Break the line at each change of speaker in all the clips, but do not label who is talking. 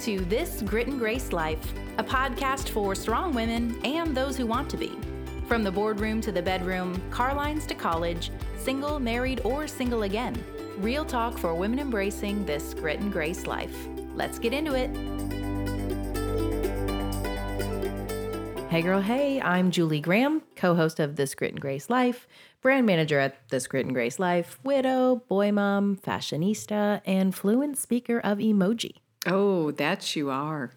to This Grit and Grace Life, a podcast for strong women and those who want to be. From the boardroom to the bedroom, car lines to college, single, married, or single again. Real talk for women embracing this grit and grace life. Let's get into it. Hey, girl, hey, I'm Julie Graham, co host of This Grit and Grace Life, brand manager at This Grit and Grace Life, widow, boy mom, fashionista, and fluent speaker of emoji.
Oh, that you are.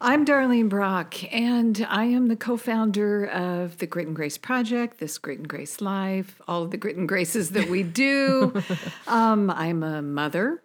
I'm Darlene Brock, and I am the co founder of the Grit and Grace Project, this Grit and Grace Life, all of the Grit and Graces that we do. um, I'm a mother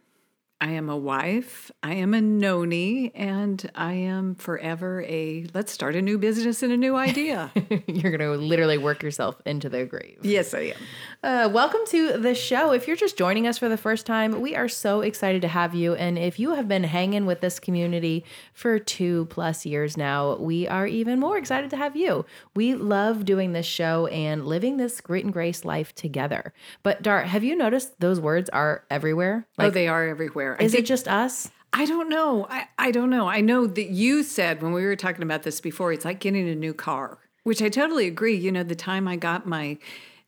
I am a wife, I am a noni, and I am forever a let's start a new business and a new idea.
You're going to literally work yourself into the grave.
Yes, I am.
Uh, welcome to the show. If you're just joining us for the first time, we are so excited to have you. And if you have been hanging with this community for two plus years now, we are even more excited to have you. We love doing this show and living this grit and grace life together. But, Dar, have you noticed those words are everywhere?
Oh, like, oh, they are everywhere there.
Is think, it just us?
I don't know. I, I don't know. I know that you said when we were talking about this before, it's like getting a new car, which I totally agree. You know, the time I got my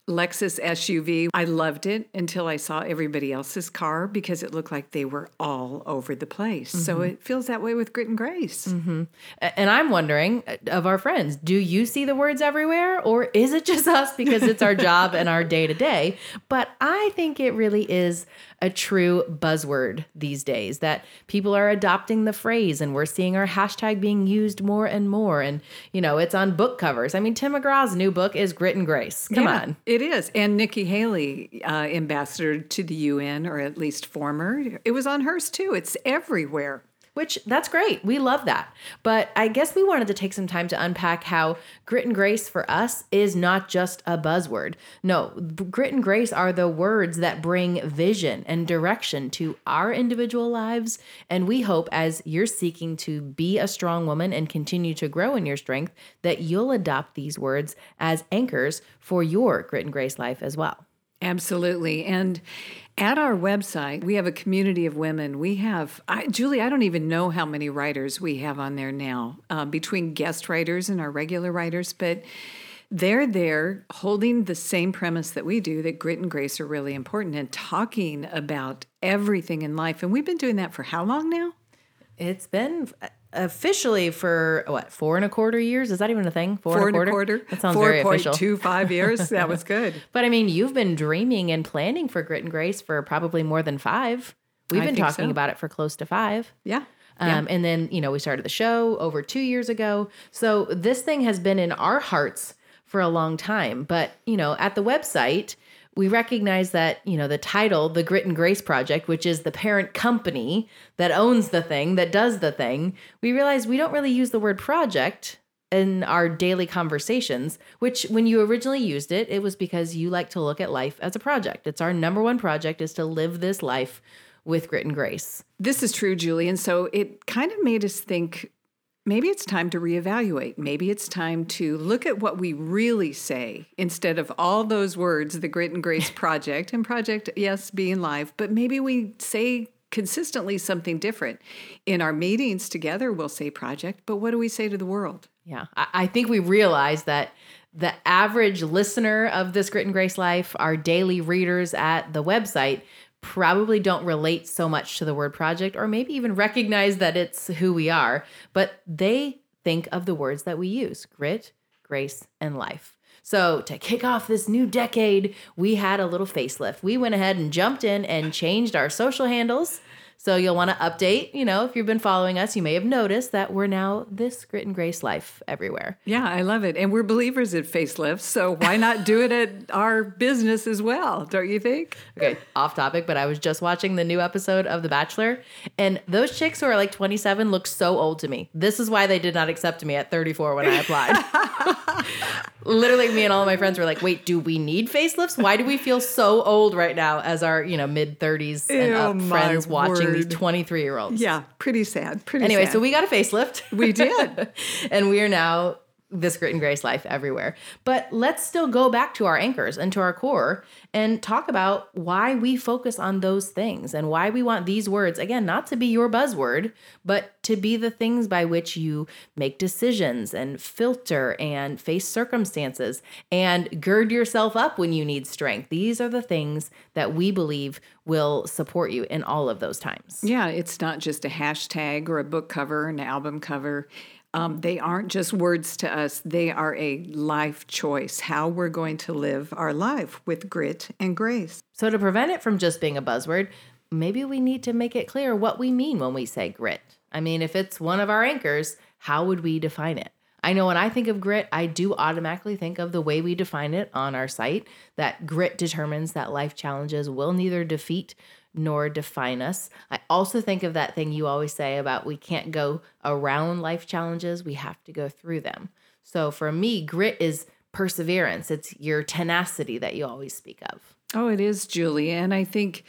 Lexus SUV. I loved it until I saw everybody else's car because it looked like they were all over the place. Mm-hmm. So it feels that way with Grit and Grace.
Mm-hmm. And I'm wondering uh, of our friends, do you see the words everywhere or is it just us because it's our job and our day to day? But I think it really is a true buzzword these days that people are adopting the phrase and we're seeing our hashtag being used more and more. And, you know, it's on book covers. I mean, Tim McGraw's new book is Grit and Grace. Come yeah, on.
It is. And Nikki Haley, uh, ambassador to the UN, or at least former, it was on hers too. It's everywhere
which that's great. We love that. But I guess we wanted to take some time to unpack how grit and grace for us is not just a buzzword. No, grit and grace are the words that bring vision and direction to our individual lives. And we hope as you're seeking to be a strong woman and continue to grow in your strength, that you'll adopt these words as anchors for your grit and grace life as well.
Absolutely. And at our website, we have a community of women. We have, I, Julie, I don't even know how many writers we have on there now, uh, between guest writers and our regular writers, but they're there holding the same premise that we do that grit and grace are really important and talking about everything in life. And we've been doing that for how long now?
It's been officially for what four and a quarter years is that even a thing
four, four and, a quarter?
that sounds very official
two five years that was good
but i mean you've been dreaming and planning for grit and grace for probably more than five we've been talking so. about it for close to five
yeah
um, yeah. And then, you know, we started the show over two years ago. So this thing has been in our hearts for a long time. But, you know, at the website, we recognize that, you know, the title, the Grit and Grace Project, which is the parent company that owns the thing, that does the thing, we realize we don't really use the word project in our daily conversations, which when you originally used it, it was because you like to look at life as a project. It's our number one project is to live this life with grit and grace.
This is true, Julie. And so it kind of made us think maybe it's time to reevaluate. Maybe it's time to look at what we really say instead of all those words, the Grit and Grace Project, and Project, yes, being live, but maybe we say consistently something different. In our meetings together, we'll say project, but what do we say to the world?
Yeah, I think we realize that the average listener of this Grit and Grace Life, our daily readers at the website, probably don't relate so much to the word project or maybe even recognize that it's who we are, but they think of the words that we use grit, grace, and life. So, to kick off this new decade, we had a little facelift. We went ahead and jumped in and changed our social handles so you'll want to update. You know, if you've been following us, you may have noticed that we're now this grit and grace life everywhere.
Yeah, I love it. And we're believers at facelifts. So why not do it at our business as well? Don't you think?
Okay, off topic, but I was just watching the new episode of The Bachelor, and those chicks who are like 27 look so old to me. This is why they did not accept me at 34 when I applied. Literally, me and all of my friends were like, wait, do we need facelifts? Why do we feel so old right now as our, you know, mid 30s and up friends watching watching these 23 year olds.
Yeah, pretty sad. Pretty
anyway,
sad.
so we got a facelift.
We did.
and we are now this grit and grace life everywhere. But let's still go back to our anchors and to our core and talk about why we focus on those things and why we want these words, again, not to be your buzzword, but to be the things by which you make decisions and filter and face circumstances and gird yourself up when you need strength. These are the things that we believe will support you in all of those times.
Yeah, it's not just a hashtag or a book cover, an album cover. Um, they aren't just words to us, they are a life choice, how we're going to live our life with grit and grace.
So, to prevent it from just being a buzzword, maybe we need to make it clear what we mean when we say grit. I mean, if it's one of our anchors, how would we define it? I know when I think of grit, I do automatically think of the way we define it on our site that grit determines that life challenges will neither defeat nor define us. I also think of that thing you always say about we can't go around life challenges, we have to go through them. So for me, grit is perseverance, it's your tenacity that you always speak of.
Oh, it is, Julie. And I think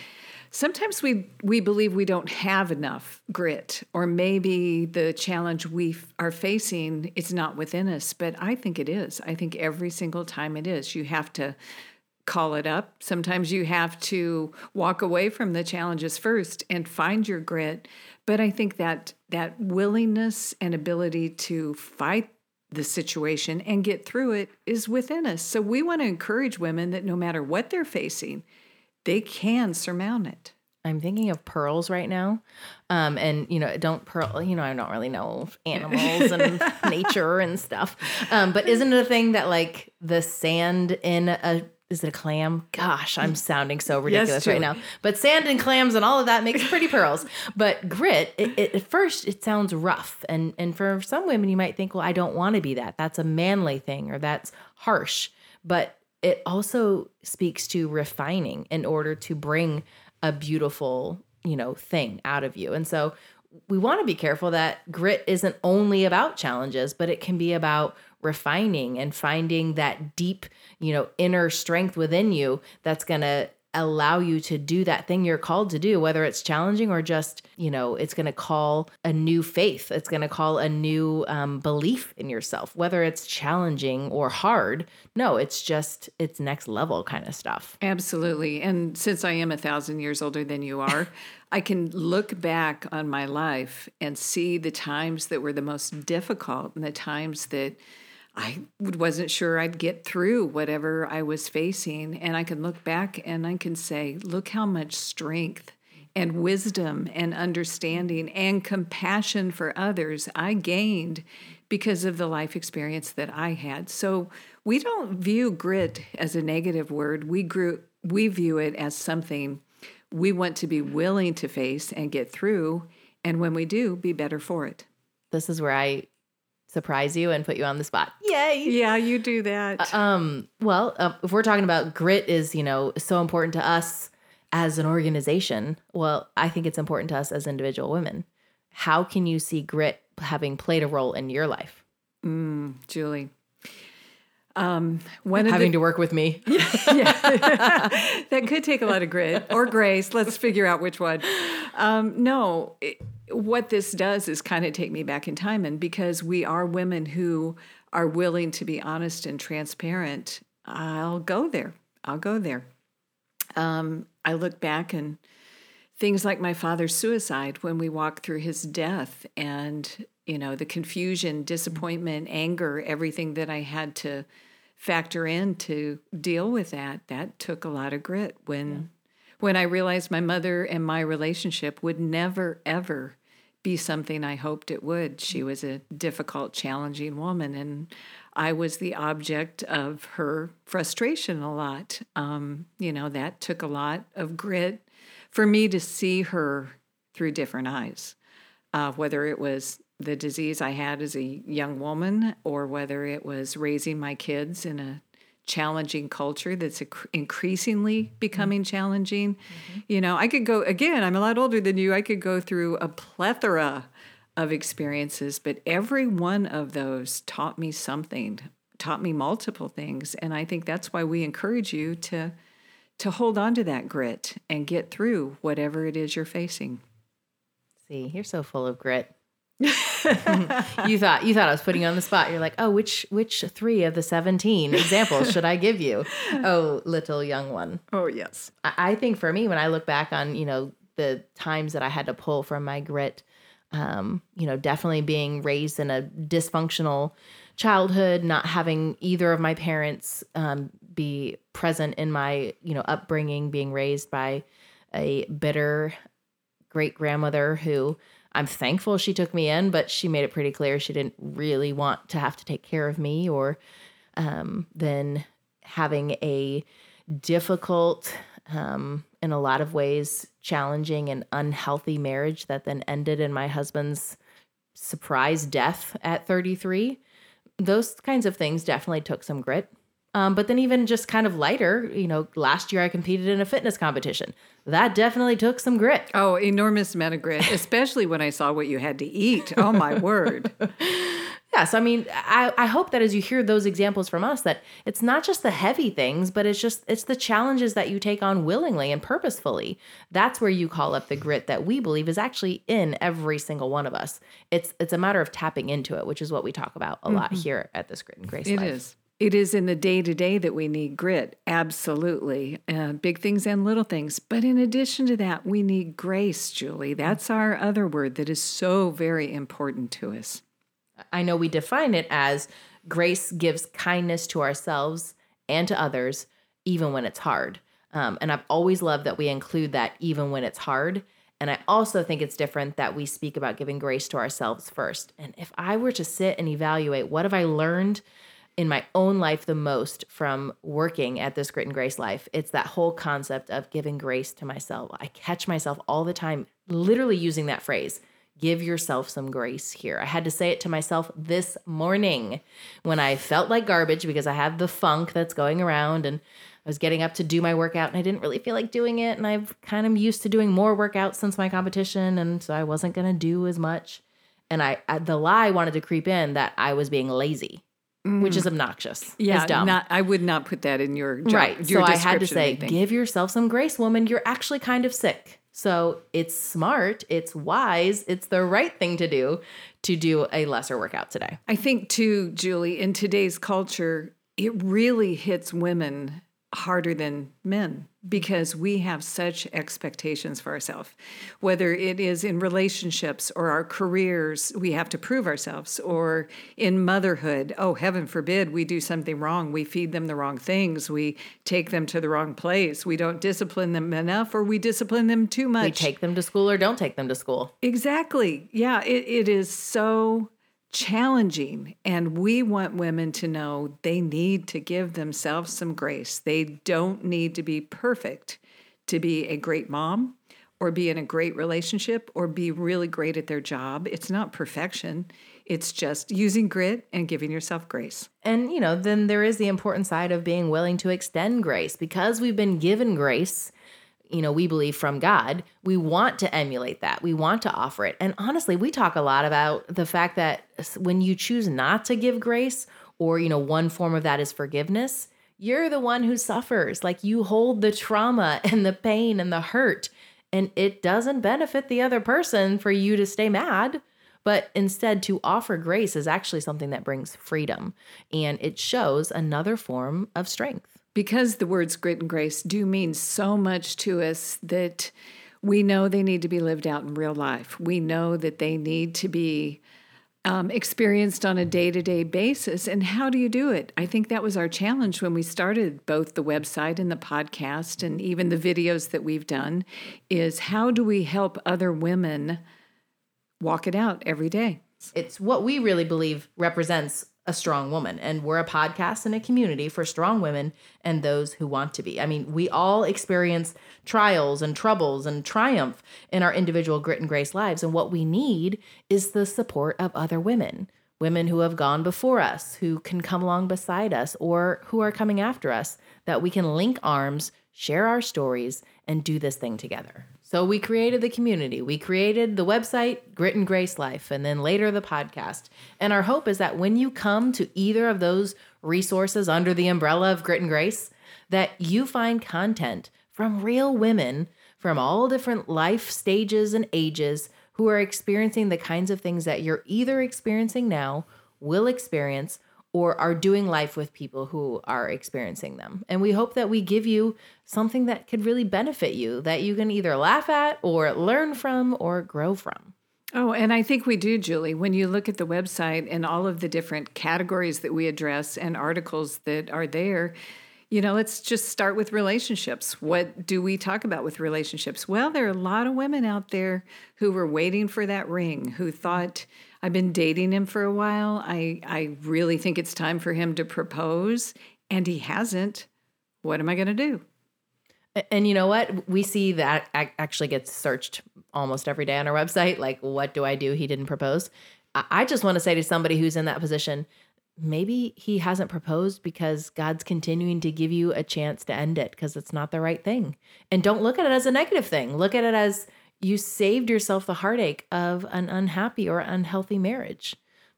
sometimes we we believe we don't have enough grit or maybe the challenge we are facing is not within us but i think it is i think every single time it is you have to call it up. Sometimes you have to walk away from the challenges first and find your grit. But I think that that willingness and ability to fight the situation and get through it is within us. So we want to encourage women that no matter what they're facing, they can surmount it.
I'm thinking of pearls right now. Um, and you know, don't pearl, you know, I don't really know animals and nature and stuff. Um, but isn't it a thing that like the sand in a is it a clam? Gosh, I'm sounding so ridiculous yes, right now. But sand and clams and all of that makes pretty pearls. But grit, it, it, at first, it sounds rough, and and for some women, you might think, well, I don't want to be that. That's a manly thing, or that's harsh. But it also speaks to refining in order to bring a beautiful, you know, thing out of you. And so we want to be careful that grit isn't only about challenges, but it can be about refining and finding that deep, you know, inner strength within you that's going to allow you to do that thing you're called to do, whether it's challenging or just, you know, it's going to call a new faith. It's going to call a new um, belief in yourself, whether it's challenging or hard. No, it's just, it's next level kind of stuff.
Absolutely. And since I am a thousand years older than you are, I can look back on my life and see the times that were the most difficult and the times that I wasn't sure I'd get through whatever I was facing. And I can look back and I can say, look how much strength and wisdom and understanding and compassion for others I gained because of the life experience that I had. So we don't view grit as a negative word. We grew we view it as something we want to be willing to face and get through and when we do be better for it.
This is where I surprise you and put you on the spot. Yay.
Yeah, you do that.
Uh, um, well, uh, if we're talking about grit is, you know, so important to us as an organization, well, I think it's important to us as individual women. How can you see grit having played a role in your life?
Mm, Julie.
Um, when having the, to work with me, yeah,
that could take a lot of grit or grace. Let's figure out which one. Um, no, it, what this does is kind of take me back in time, and because we are women who are willing to be honest and transparent, I'll go there. I'll go there. Um, I look back and things like my father's suicide when we walked through his death and you know the confusion disappointment anger everything that i had to factor in to deal with that that took a lot of grit when. When i realized my mother and my relationship would never ever be something i hoped it would. She was a difficult challenging woman and i was the object of her frustration a lot. Um, you know that took a lot of grit for me to see her through different eyes uh, whether it was the disease I had as a young woman or whether it was raising my kids in a challenging culture that's increasingly becoming mm-hmm. challenging. Mm-hmm. You know, I could go again, I'm a lot older than you. I could go through a plethora of experiences, but every one of those taught me something, taught me multiple things, and I think that's why we encourage you to to hold on to that grit and get through whatever it is you're facing.
See, you're so full of grit. you thought you thought I was putting you on the spot. You're like, oh, which which three of the 17 examples should I give you? Oh, little young one.
Oh, yes.
I, I think for me, when I look back on, you know, the times that I had to pull from my grit, um, you know, definitely being raised in a dysfunctional childhood, not having either of my parents um, be present in my, you know, upbringing, being raised by a bitter great grandmother who I'm thankful she took me in, but she made it pretty clear she didn't really want to have to take care of me or um, then having a difficult, um, in a lot of ways, challenging and unhealthy marriage that then ended in my husband's surprise death at 33. Those kinds of things definitely took some grit. Um, but then even just kind of lighter, you know, last year I competed in a fitness competition. That definitely took some grit.
Oh, enormous amount of grit, especially when I saw what you had to eat. Oh my word.
Yes, I mean, I, I hope that as you hear those examples from us, that it's not just the heavy things, but it's just it's the challenges that you take on willingly and purposefully. That's where you call up the grit that we believe is actually in every single one of us. It's it's a matter of tapping into it, which is what we talk about a mm-hmm. lot here at this Grit and Grace.
It
Life.
is. It is in the day to day that we need grit, absolutely. Uh, big things and little things. But in addition to that, we need grace, Julie. That's our other word that is so very important to us.
I know we define it as grace gives kindness to ourselves and to others, even when it's hard. Um, and I've always loved that we include that even when it's hard. And I also think it's different that we speak about giving grace to ourselves first. And if I were to sit and evaluate what have I learned in my own life the most from working at this grit and grace life. It's that whole concept of giving grace to myself. I catch myself all the time literally using that phrase give yourself some grace here. I had to say it to myself this morning when i felt like garbage because i have the funk that's going around and i was getting up to do my workout and i didn't really feel like doing it. And i've kind of used to doing more workouts since my competition and so i wasn't going to do as much. And I, the lie wanted to creep in that i was being lazy Mm. which is obnoxious.
Yeah,
dumb.
Not, I would not put that in your job,
right.
Your
so I had to say, give yourself some grace, woman. You're actually kind of sick. So it's smart, it's wise, it's the right thing to do to do a lesser workout today.
I think too, Julie, in today's culture, it really hits women harder than men because we have such expectations for ourselves. Whether it is in relationships or our careers, we have to prove ourselves, or in motherhood, oh, heaven forbid we do something wrong. We feed them the wrong things. We take them to the wrong place. We don't discipline them enough, or we discipline them too much. We
take them to school or don't take them to school.
Exactly. Yeah, it, it is so challenging. And we want women to know they need to give themselves some grace. They don't need to be perfect to be a great mom or be in a great relationship or be really great at their job. It's not perfection. It's just using grit and giving yourself grace.
And, you know, then there is the important side of being willing to extend grace because we've been given grace you know, we believe from God, we want to emulate that. We want to offer it. And honestly, we talk a lot about the fact that when you choose not to give grace, or, you know, one form of that is forgiveness, you're the one who suffers. Like you hold the trauma and the pain and the hurt. And it doesn't benefit the other person for you to stay mad. But instead, to offer grace is actually something that brings freedom and it shows another form of strength
because the words grit and grace do mean so much to us that we know they need to be lived out in real life. We know that they need to be um, experienced on a day to day basis. And how do you do it? I think that was our challenge when we started both the website and the podcast and even the videos that we've done is how do we help other women walk it out every day?
It's what we really believe represents a strong woman. And we're a podcast and a community for strong women and those who want to be. I mean, we all experience trials and troubles and triumph in our individual grit and grace lives. And what we need is the support of other women, women who have gone before us, who can come along beside us, or who are coming after us, that we can link arms, share our stories, and do this thing together. So we created the community. We created the website, Grit and Grace Life, and then later the podcast. And our hope is that when you come to either of those resources under the umbrella of Grit and Grace, that you find content from real women from all different life stages and ages who are experiencing the kinds of things that you're either experiencing now, will experience, or are doing life with people who are experiencing them. And we hope that we give you something that could really benefit you, that you can either laugh at or learn from or grow from.
Oh, and I think we do, Julie. When you look at the website and all of the different categories that we address and articles that are there, you know, let's just start with relationships. What do we talk about with relationships? Well, there are a lot of women out there who were waiting for that ring, who thought, I've been dating him for a while. I, I really think it's time for him to propose, and he hasn't. What am I going to do?
And you know what? We see that actually gets searched almost every day on our website. Like, what do I do? He didn't propose. I just want to say to somebody who's in that position, maybe he hasn't proposed because God's continuing to give you a chance to end it because it's not the right thing. And don't look at it as a negative thing. Look at it as you saved yourself the heartache of an unhappy or unhealthy marriage.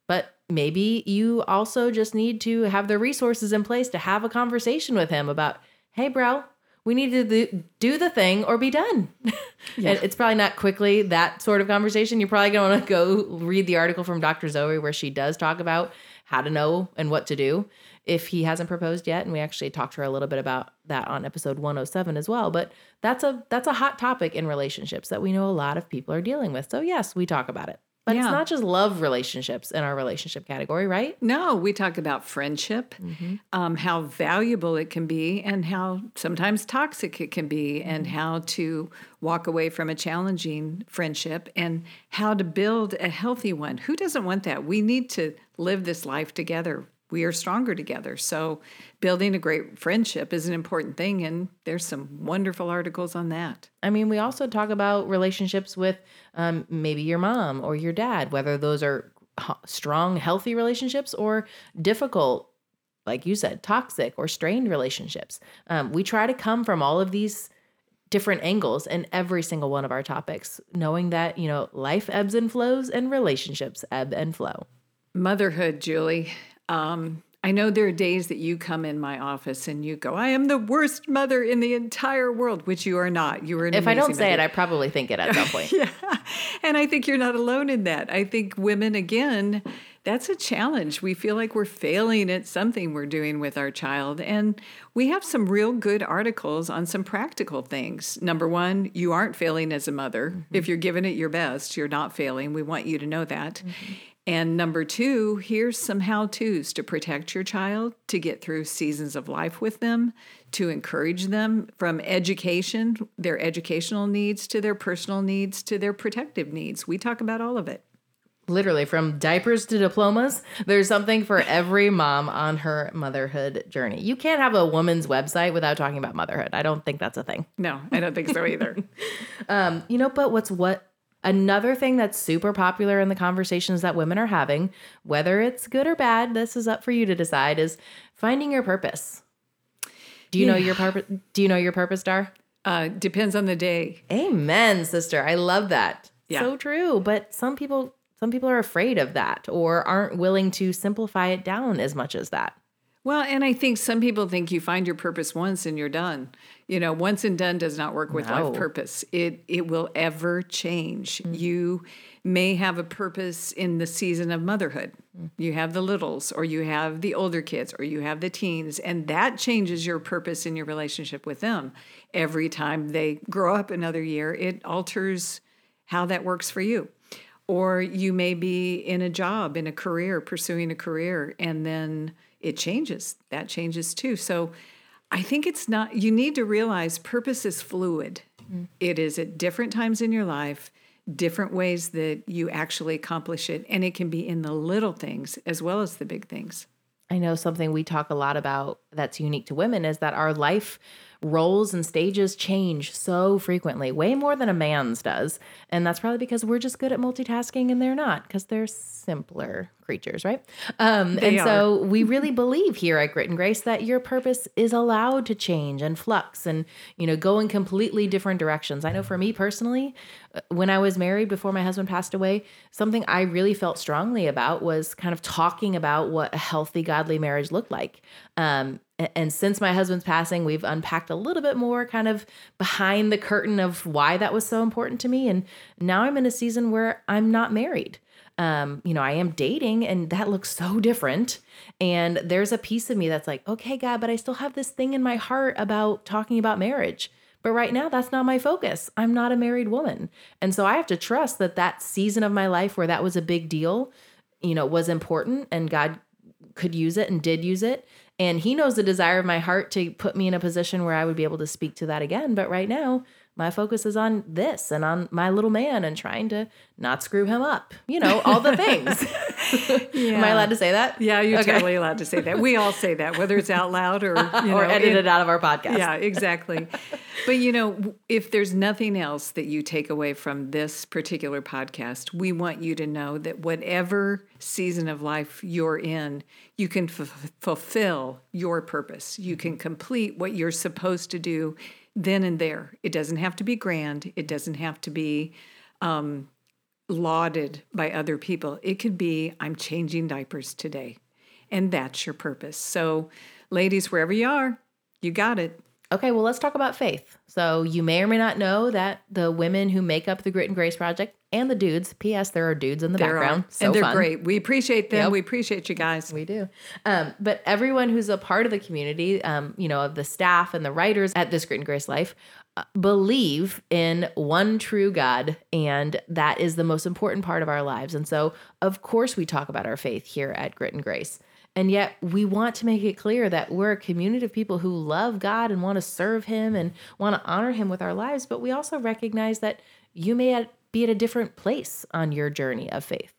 But maybe you also just need to have the resources in place to have a conversation with him about, hey, bro, we need to do the thing or be done. Yeah. it's probably not quickly that sort of conversation. You're probably going to want to go read the article from Dr. Zoe where she does talk about how to know and what to do if he hasn't proposed yet and we actually talked to her a little bit about that on episode 107 as well but that's a that's a hot topic in relationships that we know a lot of people are dealing with so yes we talk about it but yeah. it's not just love relationships in our relationship category, right?
No, we talk about friendship, mm-hmm. um, how valuable it can be, and how sometimes toxic it can be, mm-hmm. and how to walk away from a challenging friendship, and how to build a healthy one. Who doesn't want that? We need to live this life together we are stronger together. So, building a great friendship is an important thing, and there's some wonderful articles on that.
I mean, we also talk about relationships with um, maybe your mom or your dad, whether those are strong, healthy relationships or difficult, like you said, toxic or strained relationships. Um, we try to come from all of these different angles in every single one of our topics, knowing that, you know, life ebbs and flows and relationships ebb and flow.
Motherhood, Julie. Um, I know there are days that you come in my office and you go, "I am the worst mother in the entire world," which you are not. You are.
if I don't say mother. it, I probably think it at some point.
yeah, and I think you're not alone in that. I think women again. That's a challenge. We feel like we're failing at something we're doing with our child. And we have some real good articles on some practical things. Number one, you aren't failing as a mother. Mm-hmm. If you're giving it your best, you're not failing. We want you to know that. Mm-hmm. And number two, here's some how to's to protect your child, to get through seasons of life with them, to encourage them from education, their educational needs, to their personal needs, to their protective needs. We talk about all of it.
Literally, from diapers to diplomas, there's something for every mom on her motherhood journey. You can't have a woman's website without talking about motherhood. I don't think that's a thing.
No, I don't think so either.
um, you know, but what's what Another thing that's super popular in the conversations that women are having, whether it's good or bad, this is up for you to decide, is finding your purpose. Do you yeah. know your purpose? Do you know your purpose, Dar?
Uh, depends on the day.
Amen, sister. I love that. Yeah. So true. But some people, some people are afraid of that or aren't willing to simplify it down as much as that.
Well, and I think some people think you find your purpose once and you're done. You know, once and done does not work with no. life purpose. It it will ever change. Mm-hmm. You may have a purpose in the season of motherhood. Mm-hmm. You have the littles or you have the older kids or you have the teens and that changes your purpose in your relationship with them. Every time they grow up another year, it alters how that works for you or you may be in a job in a career pursuing a career and then it changes. That changes too. So I think it's not, you need to realize purpose is fluid. Mm-hmm. It is at different times in your life, different ways that you actually accomplish it. And it can be in the little things as well as the big things.
I know something we talk a lot about that's unique to women is that our life roles and stages change so frequently, way more than a man's does. And that's probably because we're just good at multitasking and they're not, because they're simpler creatures, right? Um, and are. so we really believe here at Grit and Grace that your purpose is allowed to change and flux and, you know, go in completely different directions. I know for me personally, uh, when I was married before my husband passed away, something I really felt strongly about was kind of talking about what a healthy, godly marriage looked like. Um, And since my husband's passing, we've unpacked a little bit more kind of behind the curtain of why that was so important to me. And now I'm in a season where I'm not married. Um, you know, I am dating and that looks so different. And there's a piece of me that's like, okay, God, but I still have this thing in my heart about talking about marriage. But right now, that's not my focus. I'm not a married woman. And so I have to trust that that season of my life where that was a big deal, you know, was important and God could use it and did use it. And He knows the desire of my heart to put me in a position where I would be able to speak to that again. But right now, my focus is on this and on my little man and trying to not screw him up. You know, all the things. Am I allowed to say that?
Yeah, you're
Okay.
totally allowed to say that. We all say that, whether it's out loud or you know,
or edit
in-
it out of our podcast.
Yeah, exactly. but you know, if there's nothing else that you take away from this particular podcast, we want you to know that whatever season of life you're in, you can f- fulfill your purpose. You can mm-hmm. complete what you're supposed to do then and there. It doesn't have to be grand. It doesn't have to be um, lauded by other people. It could be, I'm changing diapers today. And that's your purpose. So, ladies, wherever you are, you got it.
Okay, well, let's talk about faith. So, you may or may not know that the women who make up the Grit and Grace Project and the dudes, P.S., there are dudes in the
There
background.
are.
So
and they're
fun.
great. We appreciate them.
Yep.
We appreciate you guys.
We do. Um, but everyone who's a part of the community, um, you know, of the staff and the writers at this Grit and Grace Life, uh, believe in one true God. And that is the most important part of our lives. And so, of course, we talk about our faith here at Grit and Grace. And yet, we want to make it clear that we're a community of people who love God and want to serve Him and want to honor Him with our lives. But we also recognize that you may at- be at a different place on your journey of faith.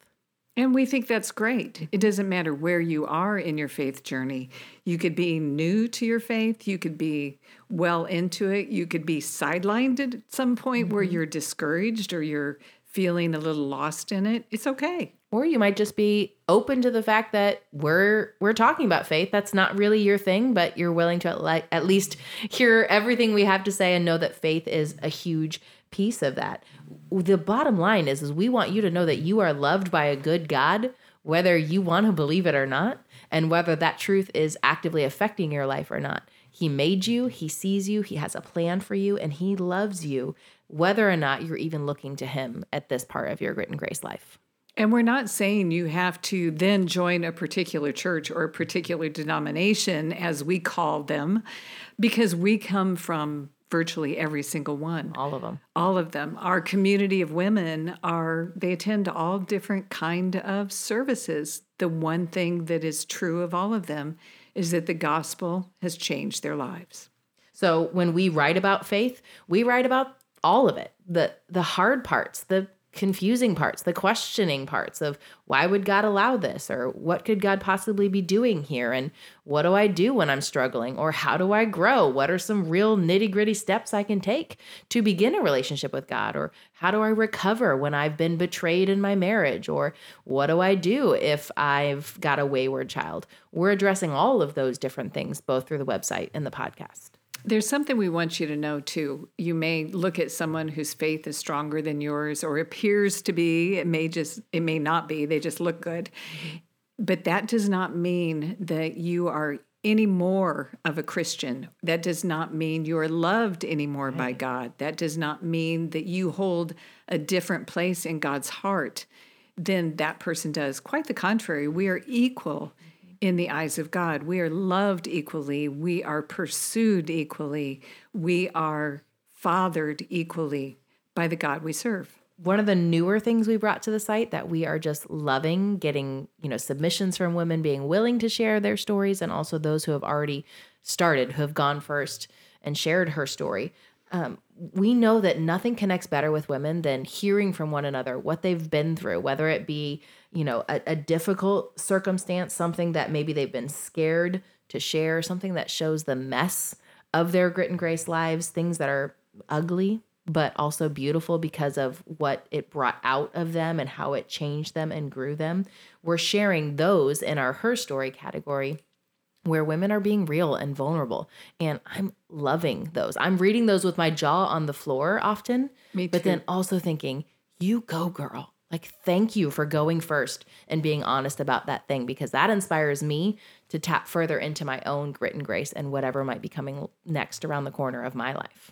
And we think that's great. It doesn't matter where you are in your faith journey. You could be new to your faith, you could be well into it, you could be sidelined at some point where mm-hmm. you're discouraged or you're feeling a little lost in it. It's okay.
or you might just be open to the fact that we're we're talking about faith that's not really your thing but you're willing to like at least hear everything we have to say and know that faith is a huge piece of that. The bottom line is is we want you to know that you are loved by a good god whether you want to believe it or not and whether that truth is actively affecting your life or not. He made you he sees you he has a plan for you and he loves you whether or not you're even looking to him at this part of your grit and grace life.
And we're not saying you have to then join a particular church or a particular denomination, as we call them, because we come from virtually every single one.
all of them
All of them. Our community of women are, they attend all different kind of services. The one thing that is true of all of them is that the gospel has changed their lives.
So when we write about faith, we write about all of it. The the hard parts, the confusing parts, the questioning parts of why would God allow this or what could God possibly be doing here and what do I do when I'm struggling or how do I grow? What are some real nitty-gritty steps I can take to begin a relationship with God or how do I recover when I've been betrayed in my marriage or what do I do if I've got a wayward child? We're addressing all of those different things both through the website and the podcast.
There's something we want you to know too. You may look at someone whose faith is stronger than yours or appears to be. It may just, it may not be. They just look good. But that does not mean that you are any more of a Christian. That does not mean you are loved anymore by God. That does not mean that you hold a different place in God's heart than that person does. Quite the contrary, we are equal in the eyes of God. We are loved equally. We are pursued equally. We are fathered equally by the God we serve.
one of the newer things we brought to the site that we are just loving getting you know submissions from women being willing to share their stories and also those who have already started who have gone first and shared her story um, we know that nothing connects better with women than hearing from one another what they've been through whether it be you know a, a difficult circumstance something that maybe they've been scared to share something that shows the mess of their grit and grace lives things that are ugly but also beautiful because of what it brought out of them and how it changed them and grew them. We're sharing those in our Her Story category where women are being real and vulnerable. And I'm loving those. I'm reading those with my jaw on the floor often,
Me
but then also thinking, you go, girl. Like, thank you for going first and being honest about that thing because that inspires me to tap further into my own grit and grace and whatever might be coming next around the corner of my life.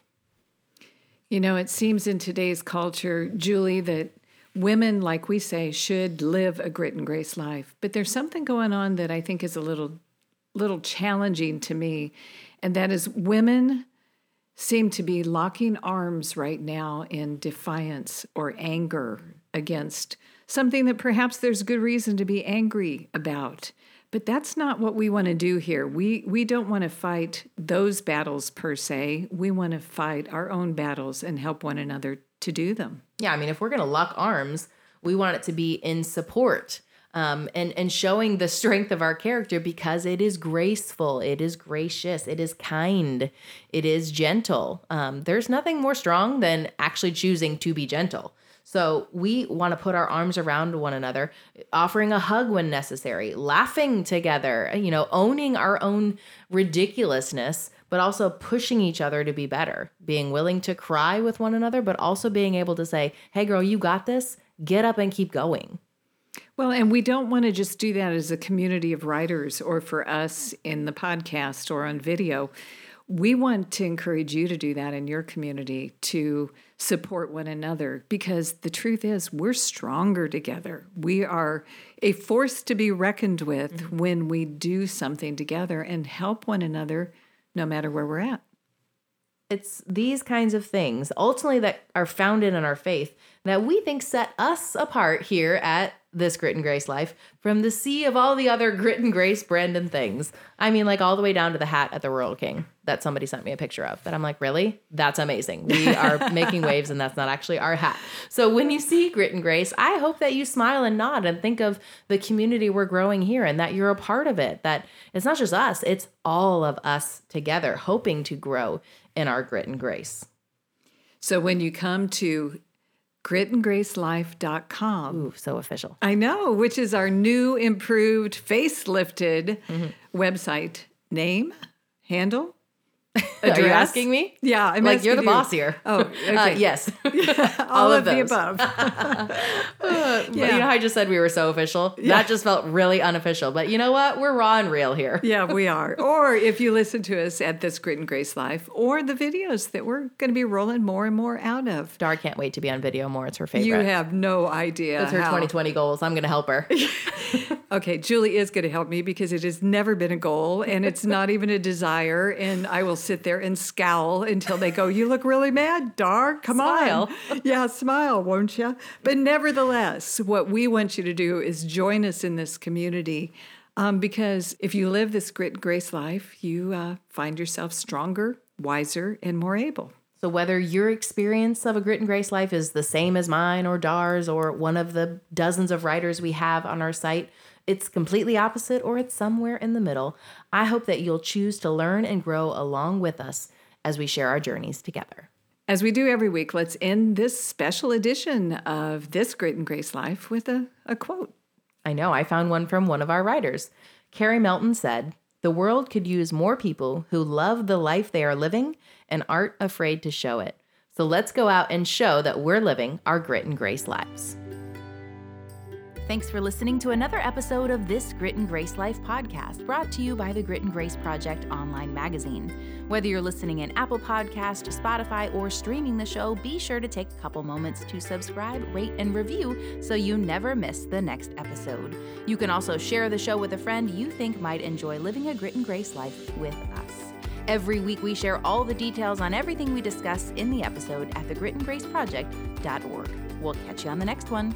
You know, it seems in today's culture, Julie, that women, like we say, should live a grit and grace life. But there's something going on that I think is a little little challenging to me, and that is women seem to be locking arms right now in defiance or anger against something that perhaps there's good reason to be angry about. But that's not what we want to do here. We we don't want to fight those battles per se. We want to fight our own battles and help one another to do them.
Yeah, I mean, if we're going to lock arms, we want it to be in support. Um, and and showing the strength of our character because it is graceful, it is gracious, it is kind, it is gentle. Um, there's nothing more strong than actually choosing to be gentle. So we want to put our arms around one another, offering a hug when necessary, laughing together, you know, owning our own ridiculousness, but also pushing each other to be better, being willing to cry with one another, but also being able to say, hey, girl, you got this. Get up and keep going.
Well, and we don't want to just do that as a community of writers or for us in the podcast or on video. We want to encourage you to do that in your community to support one another because the truth is we're stronger together. We are a force to be reckoned with mm-hmm. when we do something together and help one another no matter where we're at.
It's these kinds of things ultimately that are founded in our faith that we think set us apart here at this grit and grace life from the sea of all the other grit and grace Brandon things. I mean, like all the way down to the hat at the Rural King that somebody sent me a picture of. That I'm like, really? That's amazing. We are making waves, and that's not actually our hat. So when you see grit and grace, I hope that you smile and nod and think of the community we're growing here and that you're a part of it. That it's not just us, it's all of us together, hoping to grow in our grit and grace.
So when you come to gritandgracelife.com.
Ooh, so official.
I know, which is our new, improved, facelifted mm-hmm. website. Name, handle,
Are you asking me?
Yeah, I'm
like you're the
you.
boss here.
Oh, uh,
okay. uh, yes,
all, all, of, of the above.
uh, yeah. You know, I just said we were so official. Yeah. That just felt really unofficial. But you know what? We're raw and real here.
yeah, we are. Or if you listen to us at this Grit and Grace Life, or the videos that we're going to be rolling more and more out of.
Dar can't wait to be on video more. It's her favorite.
You have no idea.
It's her how. 2020 goals. I'm going to help her.
okay, Julie is going to help me because it has never been a goal and it's not even a desire, and I will sit there and scowl until they go, You look really mad, Dar. Come
smile.
on. yeah, smile, won't you? But nevertheless, what we want you to do is join us in this community. Um, because if you live this grit and grace life, you uh, find yourself stronger, wiser, and more able.
So, whether your experience of a grit and grace life is the same as mine or Dar's or one of the dozens of writers we have on our site, it's completely opposite or it's somewhere in the middle. I hope that you'll choose to learn and grow along with us as we share our journeys together.
As we do every week, let's end this special edition of This Grit and Grace Life with a, a quote.
I know, I found one from one of our writers. Carrie Melton said, The world could use more people who love the life they are living and aren't afraid to show it. So let's go out and show that we're living our grit and grace lives. Thanks for listening to another episode of this Grit and Grace Life podcast, brought to you by the Grit and Grace Project online magazine. Whether you're listening in Apple Podcast, Spotify, or streaming the show, be sure to take a couple moments to subscribe, rate, and review so you never miss the next episode. You can also share the show with a friend you think might enjoy living a Grit and Grace life with us. Every week, we share all the details on everything we discuss in the episode at thegritandgraceproject.org. We'll catch you on the next one.